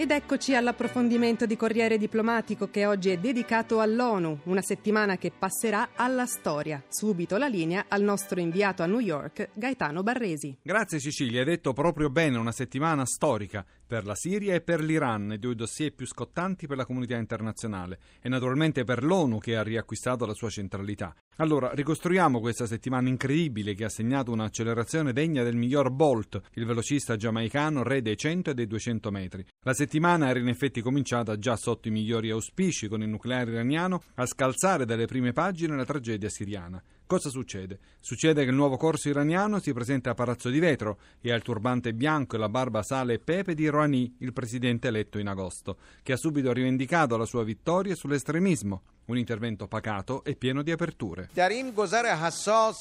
Ed eccoci all'approfondimento di Corriere Diplomatico che oggi è dedicato all'ONU, una settimana che passerà alla storia. Subito la linea al nostro inviato a New York, Gaetano Barresi. Grazie Cecilia, hai detto proprio bene, una settimana storica per la Siria e per l'Iran, i due dossier più scottanti per la comunità internazionale e naturalmente per l'ONU che ha riacquistato la sua centralità. Allora, ricostruiamo questa settimana incredibile che ha segnato un'accelerazione degna del miglior Bolt, il velocista giamaicano re dei 100 e dei 200 metri. La settimana era in effetti cominciata già sotto i migliori auspici, con il nucleare iraniano a scalzare dalle prime pagine la tragedia siriana. Cosa succede? Succede che il nuovo corso iraniano si presenta a Palazzo di Vetro e ha il turbante bianco e la barba sale e pepe di Rouhani, il presidente eletto in agosto, che ha subito rivendicato la sua vittoria sull'estremismo. Un intervento pacato e pieno di aperture.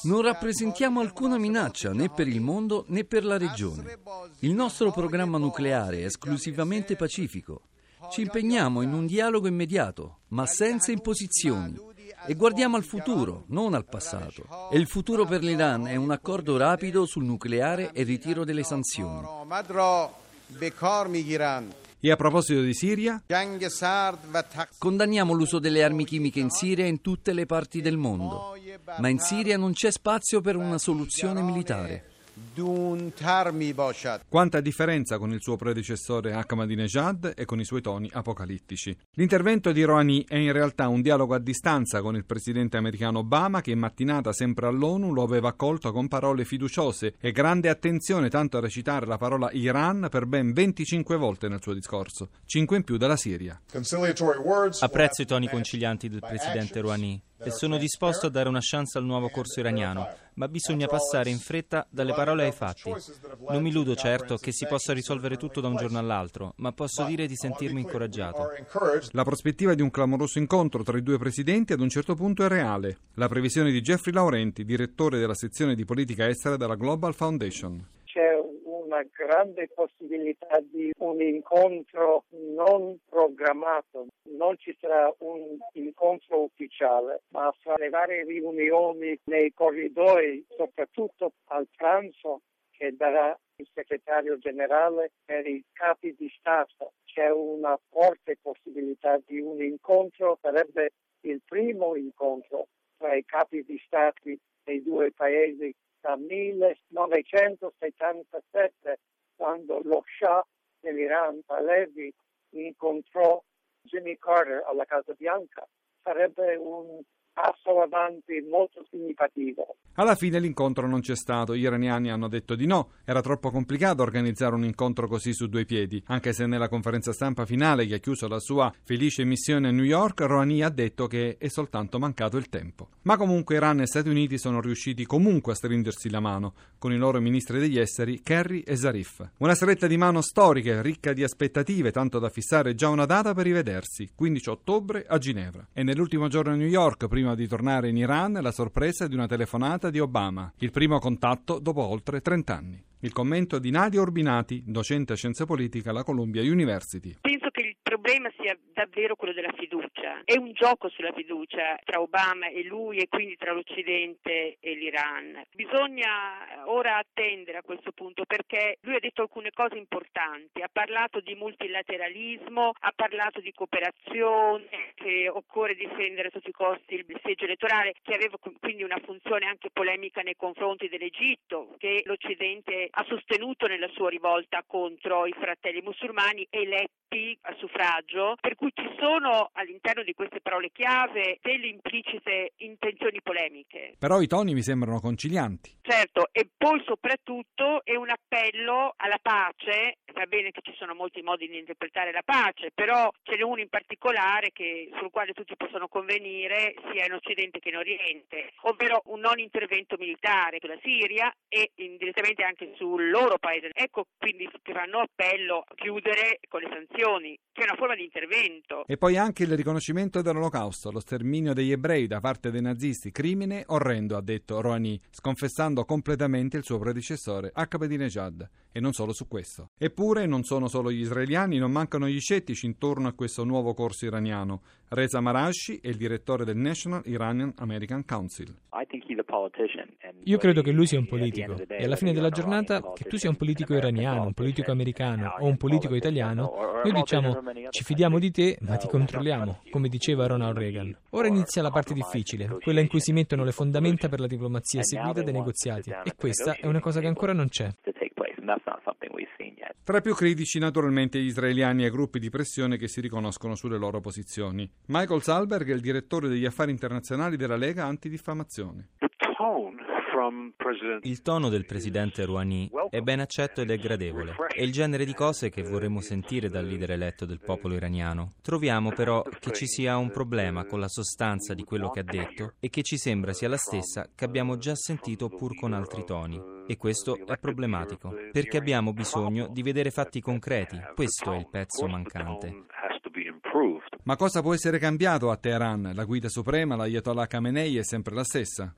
Non rappresentiamo alcuna minaccia né per il mondo né per la regione. Il nostro programma nucleare è esclusivamente pacifico. Ci impegniamo in un dialogo immediato, ma senza imposizioni e guardiamo al futuro, non al passato. E il futuro per l'Iran è un accordo rapido sul nucleare e ritiro delle sanzioni. E a proposito di Siria? Condanniamo l'uso delle armi chimiche in Siria e in tutte le parti del mondo, ma in Siria non c'è spazio per una soluzione militare. Quanta differenza con il suo predecessore Ahmadinejad e con i suoi toni apocalittici. L'intervento di Rouhani è in realtà un dialogo a distanza con il presidente americano Obama che in mattinata sempre all'ONU lo aveva accolto con parole fiduciose e grande attenzione tanto da citare la parola Iran per ben 25 volte nel suo discorso, 5 in più della Siria. Apprezzo i toni concilianti del presidente Rouhani e sono disposto a dare una chance al nuovo corso iraniano, ma bisogna passare in fretta dalle parole ai fatti. Non mi illudo certo che si possa risolvere tutto da un giorno all'altro, ma posso dire di sentirmi incoraggiato. La prospettiva di un clamoroso incontro tra i due presidenti ad un certo punto è reale. La previsione di Jeffrey Laurenti, direttore della sezione di politica estera della Global Foundation una grande possibilità di un incontro non programmato. Non ci sarà un incontro ufficiale, ma fra le varie riunioni nei corridoi, soprattutto al pranzo che darà il segretario generale per i capi di Stato. C'è una forte possibilità di un incontro, sarebbe il primo incontro tra i capi di Stato dei due paesi da 1977, quando lo Shah dell'Iran, Pahlavi, incontrò Jimmy Carter alla Casa Bianca. Sarebbe un passo avanti molto significativo. Alla fine l'incontro non c'è stato, gli iraniani hanno detto di no, era troppo complicato organizzare un incontro così su due piedi, anche se nella conferenza stampa finale che ha chiuso la sua felice missione a New York, Rouhani ha detto che è soltanto mancato il tempo. Ma comunque Iran e Stati Uniti sono riusciti comunque a stringersi la mano, con i loro ministri degli esteri Kerry e Zarif. Una stretta di mano storica, ricca di aspettative, tanto da fissare già una data per rivedersi, 15 ottobre a Ginevra. E nell'ultimo giorno a New York, prima prima di tornare in Iran la sorpresa di una telefonata di Obama, il primo contatto dopo oltre 30 anni. Il commento di Nadia Orbinati, docente a scienze politiche alla Columbia University. Penso che il problema sia davvero quello della fiducia. È un gioco sulla fiducia tra Obama e lui e quindi tra l'Occidente e l'Iran. Bisogna ora attendere a questo punto perché lui ha detto alcune cose importanti. Ha parlato di multilateralismo, ha parlato di cooperazione, che occorre difendere a tutti i costi il seggio elettorale, che aveva quindi una funzione anche polemica nei confronti dell'Egitto, che l'Occidente ha sostenuto nella sua rivolta contro i fratelli musulmani eletti a suffragio, per cui ci sono all'interno di queste parole chiave delle implicite intenzioni polemiche. Però i toni mi sembrano concilianti. Certo, e poi soprattutto è un appello alla pace, va bene che ci sono molti modi di interpretare la pace, però ce n'è uno in particolare che, sul quale tutti possono convenire sia in Occidente che in Oriente, ovvero un non intervento militare sulla Siria e indirettamente anche sul loro paese. Ecco quindi che fanno appello a chiudere con le sanzioni, che è una forma di intervento. E poi anche il riconoscimento dell'olocausto, lo sterminio degli ebrei da parte dei nazisti, crimine orrendo, ha detto Rouhani, sconfessando completamente il suo predecessore Ahmadinejad. e non solo su questo. Eppure non sono solo gli israeliani, non mancano gli scettici intorno a questo nuovo corso iraniano. Reza Marashi è il direttore del National Iranian American Council. Io credo che lui sia un politico e alla fine della giornata che tu sia un politico iraniano, un politico americano o un politico italiano, noi diciamo ci fidiamo di te ma ti controlliamo, come diceva Ronald Reagan. Ora inizia la parte difficile, quella in cui si mettono le fondamenta per la diplomazia seguita dai negoziati e questa è una cosa che ancora non c'è. Tra i più critici naturalmente gli israeliani e gruppi di pressione che si riconoscono sulle loro posizioni. Michael Salberg è il direttore degli affari internazionali della Lega Antidiffamazione. Il tono del presidente Rouhani è ben accetto ed è gradevole. È il genere di cose che vorremmo sentire dal leader eletto del popolo iraniano. Troviamo però che ci sia un problema con la sostanza di quello che ha detto e che ci sembra sia la stessa che abbiamo già sentito pur con altri toni. E questo è problematico, perché abbiamo bisogno di vedere fatti concreti. Questo è il pezzo mancante. Ma cosa può essere cambiato a Teheran? La guida suprema, l'Ayatollah Khamenei, è sempre la stessa.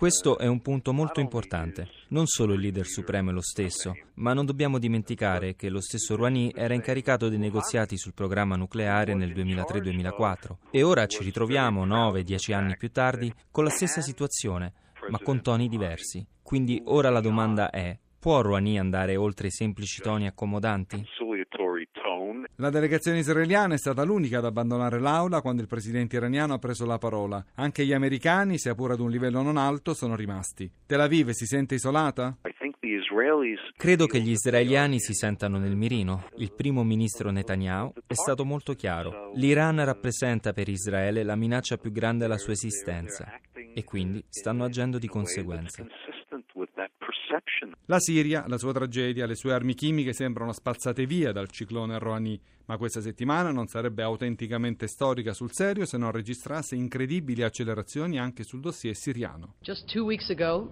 Questo è un punto molto importante. Non solo il leader supremo è lo stesso, ma non dobbiamo dimenticare che lo stesso Rouhani era incaricato dei negoziati sul programma nucleare nel 2003-2004 e ora ci ritroviamo 9-10 anni più tardi con la stessa situazione, ma con toni diversi. Quindi ora la domanda è, può Rouhani andare oltre i semplici toni accomodanti? La delegazione israeliana è stata l'unica ad abbandonare l'aula quando il presidente iraniano ha preso la parola. Anche gli americani, sia pure ad un livello non alto, sono rimasti. Tel Aviv si sente isolata? Credo che gli israeliani si sentano nel mirino. Il primo ministro Netanyahu è stato molto chiaro. L'Iran rappresenta per Israele la minaccia più grande alla sua esistenza e quindi stanno agendo di conseguenza. La Siria, la sua tragedia, le sue armi chimiche sembrano spazzate via dal ciclone Rouhani, ma questa settimana non sarebbe autenticamente storica sul serio se non registrasse incredibili accelerazioni anche sul dossier siriano.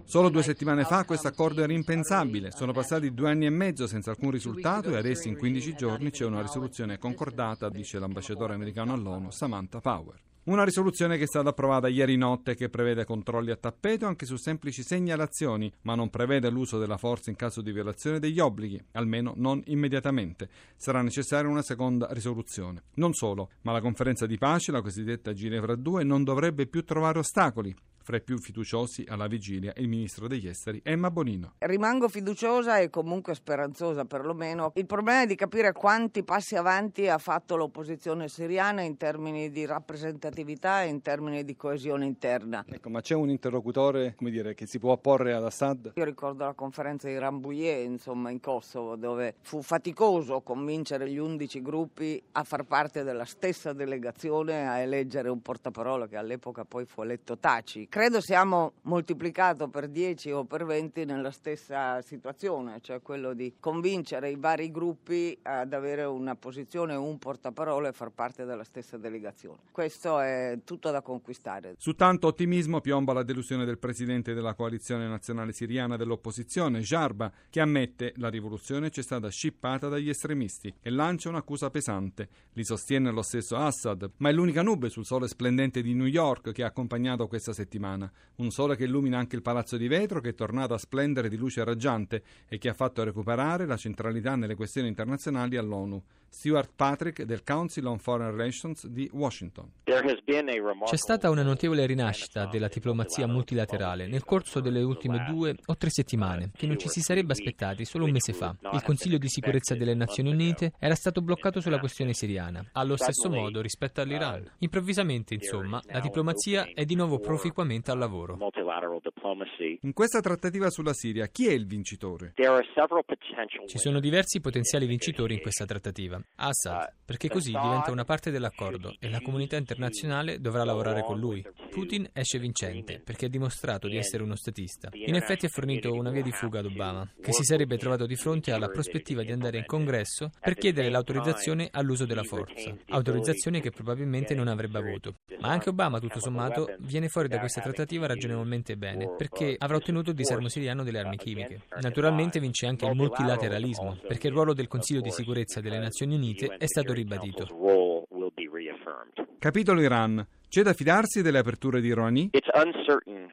Solo due settimane fa questo accordo era impensabile, sono passati due anni e mezzo senza alcun risultato e adesso in 15 giorni c'è una risoluzione concordata, dice l'ambasciatore americano all'ONU Samantha Power. Una risoluzione che è stata approvata ieri notte che prevede controlli a tappeto anche su semplici segnalazioni, ma non prevede l'uso della forza in caso di violazione degli obblighi, almeno non immediatamente. Sarà necessaria una seconda risoluzione. Non solo, ma la conferenza di pace, la cosiddetta Ginevra 2, non dovrebbe più trovare ostacoli fra i più fiduciosi alla vigilia il ministro degli esteri Emma Bonino. Rimango fiduciosa e comunque speranzosa perlomeno. Il problema è di capire quanti passi avanti ha fatto l'opposizione siriana in termini di rappresentatività e in termini di coesione interna. Ecco, ma c'è un interlocutore dire, che si può opporre ad Assad? Io ricordo la conferenza di Rambouillet insomma, in Kosovo dove fu faticoso convincere gli undici gruppi a far parte della stessa delegazione a eleggere un portaparola che all'epoca poi fu eletto Taci credo siamo moltiplicato per 10 o per 20 nella stessa situazione, cioè quello di convincere i vari gruppi ad avere una posizione, un portaparole e far parte della stessa delegazione. Questo è tutto da conquistare. Su tanto ottimismo piomba la delusione del presidente della coalizione nazionale siriana dell'opposizione, Jarba, che ammette la rivoluzione c'è stata scippata dagli estremisti e lancia un'accusa pesante. Li sostiene lo stesso Assad, ma è l'unica nube sul sole splendente di New York che ha accompagnato questa settimana settimana. Un sole che illumina anche il palazzo di vetro che è tornato a splendere di luce raggiante e che ha fatto recuperare la centralità nelle questioni internazionali all'ONU. Stuart Patrick del Council on Foreign Relations di Washington. C'è stata una notevole rinascita della diplomazia multilaterale nel corso delle ultime due o tre settimane, che non ci si sarebbe aspettati solo un mese fa. Il Consiglio di sicurezza delle Nazioni Unite era stato bloccato sulla questione siriana, allo stesso modo rispetto all'Iran. Improvvisamente, insomma, la diplomazia è di nuovo proficuamente al lavoro. In questa trattativa sulla Siria, chi è il vincitore? Ci sono diversi potenziali vincitori in questa trattativa. Assad, perché così diventa una parte dell'accordo e la comunità internazionale dovrà lavorare con lui. Putin esce vincente perché ha dimostrato di essere uno statista. In effetti ha fornito una via di fuga ad Obama, che si sarebbe trovato di fronte alla prospettiva di andare in congresso per chiedere l'autorizzazione all'uso della forza, autorizzazione che probabilmente non avrebbe avuto. Ma anche Obama, tutto sommato, viene fuori da questa trattativa ragionevolmente bene, perché avrà ottenuto il disarmo siriano delle armi chimiche. Naturalmente vince anche il multilateralismo, perché il ruolo del Consiglio di sicurezza delle Nazioni Nazioni Unite è stato ribadito. Capitolo Iran. C'è da fidarsi delle aperture di Rouhani?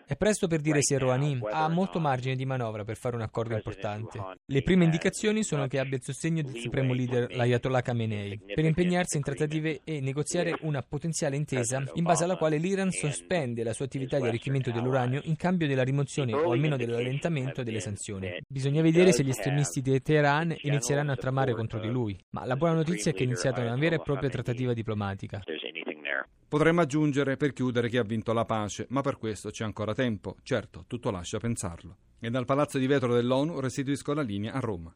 È presto per dire se Rouhani ha molto margine di manovra per fare un accordo importante. Le prime indicazioni sono che abbia il sostegno del supremo leader l'Ayatollah Khamenei per impegnarsi in trattative e negoziare una potenziale intesa in base alla quale l'Iran sospende la sua attività di arricchimento dell'uranio in cambio della rimozione o almeno dell'allentamento delle sanzioni. Bisogna vedere se gli estremisti di Teheran inizieranno a tramare contro di lui, ma la buona notizia è che è iniziata una vera e propria trattativa diplomatica. Potremmo aggiungere per chiudere chi ha vinto la pace, ma per questo c'è ancora tempo. Certo, tutto lascia pensarlo. E dal Palazzo di Vetro dell'ONU restituisco la linea a Roma.